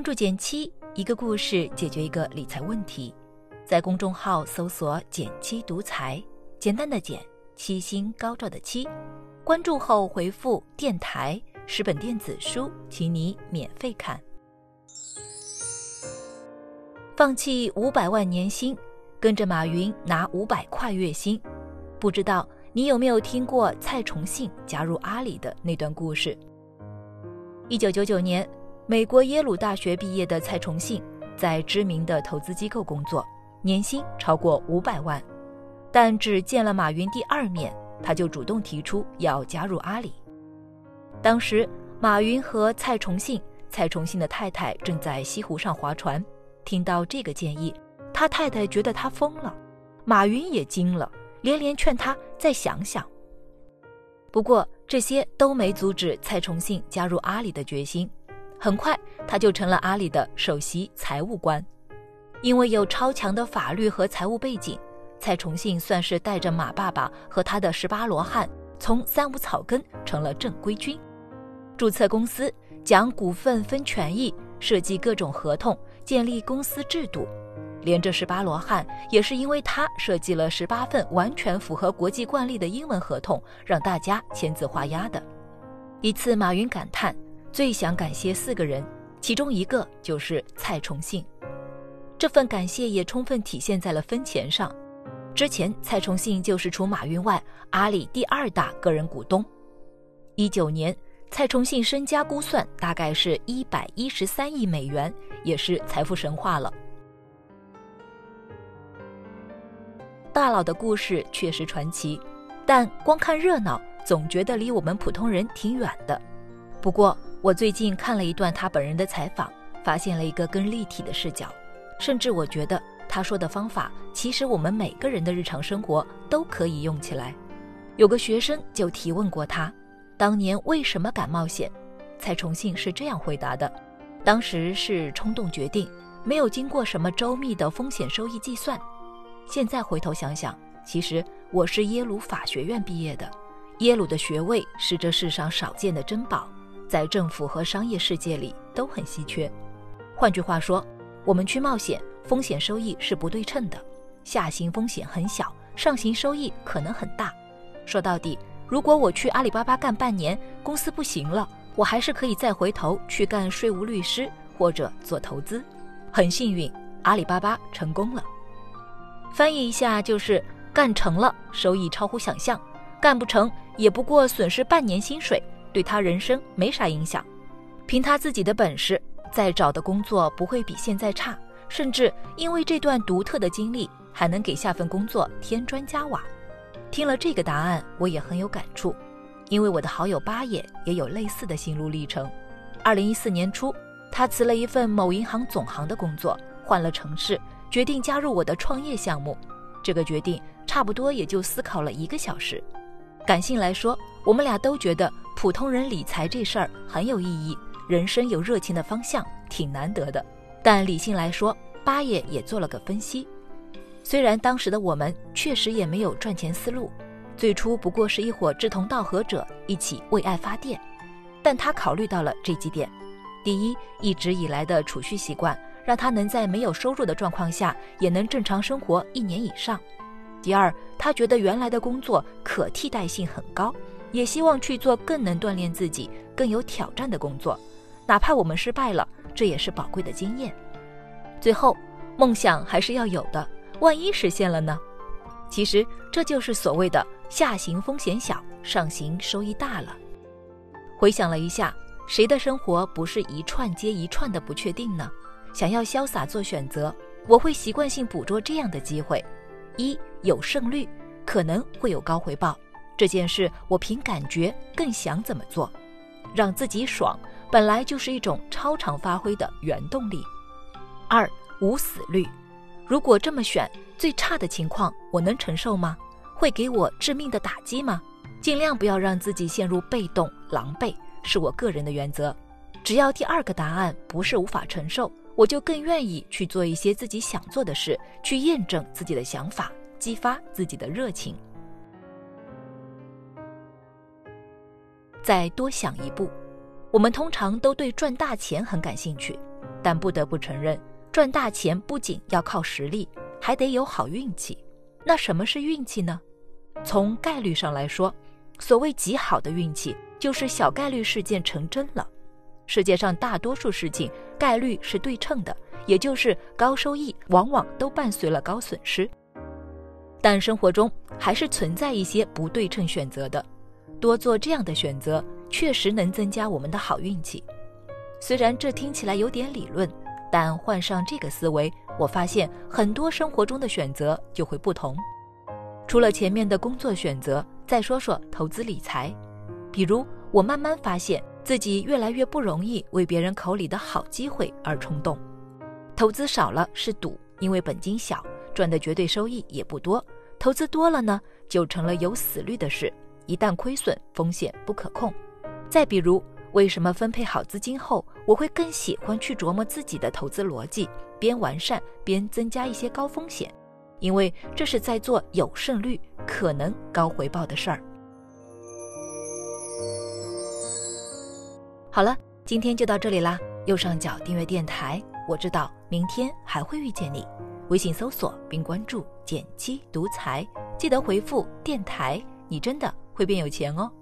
关注减七，一个故事解决一个理财问题。在公众号搜索“减七独裁，简单的减，七星高照的七。关注后回复“电台”十本电子书，请你免费看。放弃五百万年薪，跟着马云拿五百块月薪。不知道你有没有听过蔡崇信加入阿里的那段故事？一九九九年，美国耶鲁大学毕业的蔡崇信在知名的投资机构工作，年薪超过五百万，但只见了马云第二面，他就主动提出要加入阿里。当时，马云和蔡崇信，蔡崇信的太太正在西湖上划船，听到这个建议，他太太觉得他疯了，马云也惊了，连连劝他再想想。不过，这些都没阻止蔡崇信加入阿里的决心。很快，他就成了阿里的首席财务官。因为有超强的法律和财务背景，蔡崇信算是带着马爸爸和他的十八罗汉，从三无草根成了正规军。注册公司，讲股份分权益，设计各种合同，建立公司制度。连着十八罗汉也是因为他设计了十八份完全符合国际惯例的英文合同，让大家签字画押的。一次，马云感叹最想感谢四个人，其中一个就是蔡崇信。这份感谢也充分体现在了分钱上。之前，蔡崇信就是除马云外阿里第二大个人股东。一九年，蔡崇信身家估算大概是一百一十三亿美元，也是财富神话了。大佬的故事确实传奇，但光看热闹总觉得离我们普通人挺远的。不过，我最近看了一段他本人的采访，发现了一个更立体的视角。甚至我觉得他说的方法，其实我们每个人的日常生活都可以用起来。有个学生就提问过他，当年为什么敢冒险？蔡崇信是这样回答的：当时是冲动决定，没有经过什么周密的风险收益计算。现在回头想想，其实我是耶鲁法学院毕业的，耶鲁的学位是这世上少见的珍宝，在政府和商业世界里都很稀缺。换句话说，我们去冒险，风险收益是不对称的，下行风险很小，上行收益可能很大。说到底，如果我去阿里巴巴干半年，公司不行了，我还是可以再回头去干税务律师或者做投资。很幸运，阿里巴巴成功了。翻译一下就是干成了，收益超乎想象；干不成，也不过损失半年薪水，对他人生没啥影响。凭他自己的本事，再找的工作不会比现在差，甚至因为这段独特的经历，还能给下份工作添砖加瓦。听了这个答案，我也很有感触，因为我的好友八爷也有类似的心路历程。二零一四年初，他辞了一份某银行总行的工作，换了城市。决定加入我的创业项目，这个决定差不多也就思考了一个小时。感性来说，我们俩都觉得普通人理财这事儿很有意义，人生有热情的方向挺难得的。但理性来说，八爷也做了个分析。虽然当时的我们确实也没有赚钱思路，最初不过是一伙志同道合者一起为爱发电，但他考虑到了这几点：第一，一直以来的储蓄习惯。让他能在没有收入的状况下也能正常生活一年以上。第二，他觉得原来的工作可替代性很高，也希望去做更能锻炼自己、更有挑战的工作，哪怕我们失败了，这也是宝贵的经验。最后，梦想还是要有的，万一实现了呢？其实这就是所谓的下行风险小，上行收益大了。回想了一下，谁的生活不是一串接一串的不确定呢？想要潇洒做选择，我会习惯性捕捉这样的机会：一有胜率，可能会有高回报。这件事我凭感觉更想怎么做，让自己爽，本来就是一种超常发挥的原动力。二无死率，如果这么选，最差的情况我能承受吗？会给我致命的打击吗？尽量不要让自己陷入被动狼狈，是我个人的原则。只要第二个答案不是无法承受。我就更愿意去做一些自己想做的事，去验证自己的想法，激发自己的热情。再多想一步，我们通常都对赚大钱很感兴趣，但不得不承认，赚大钱不仅要靠实力，还得有好运气。那什么是运气呢？从概率上来说，所谓极好的运气，就是小概率事件成真了。世界上大多数事情概率是对称的，也就是高收益往往都伴随了高损失。但生活中还是存在一些不对称选择的，多做这样的选择，确实能增加我们的好运气。虽然这听起来有点理论，但换上这个思维，我发现很多生活中的选择就会不同。除了前面的工作选择，再说说投资理财。比如，我慢慢发现自己越来越不容易为别人口里的好机会而冲动。投资少了是赌，因为本金小，赚的绝对收益也不多；投资多了呢，就成了有死率的事，一旦亏损，风险不可控。再比如，为什么分配好资金后，我会更喜欢去琢磨自己的投资逻辑，边完善边增加一些高风险？因为这是在做有胜率、可能高回报的事儿。好了，今天就到这里啦。右上角订阅电台，我知道明天还会遇见你。微信搜索并关注“减七独裁，记得回复“电台”，你真的会变有钱哦。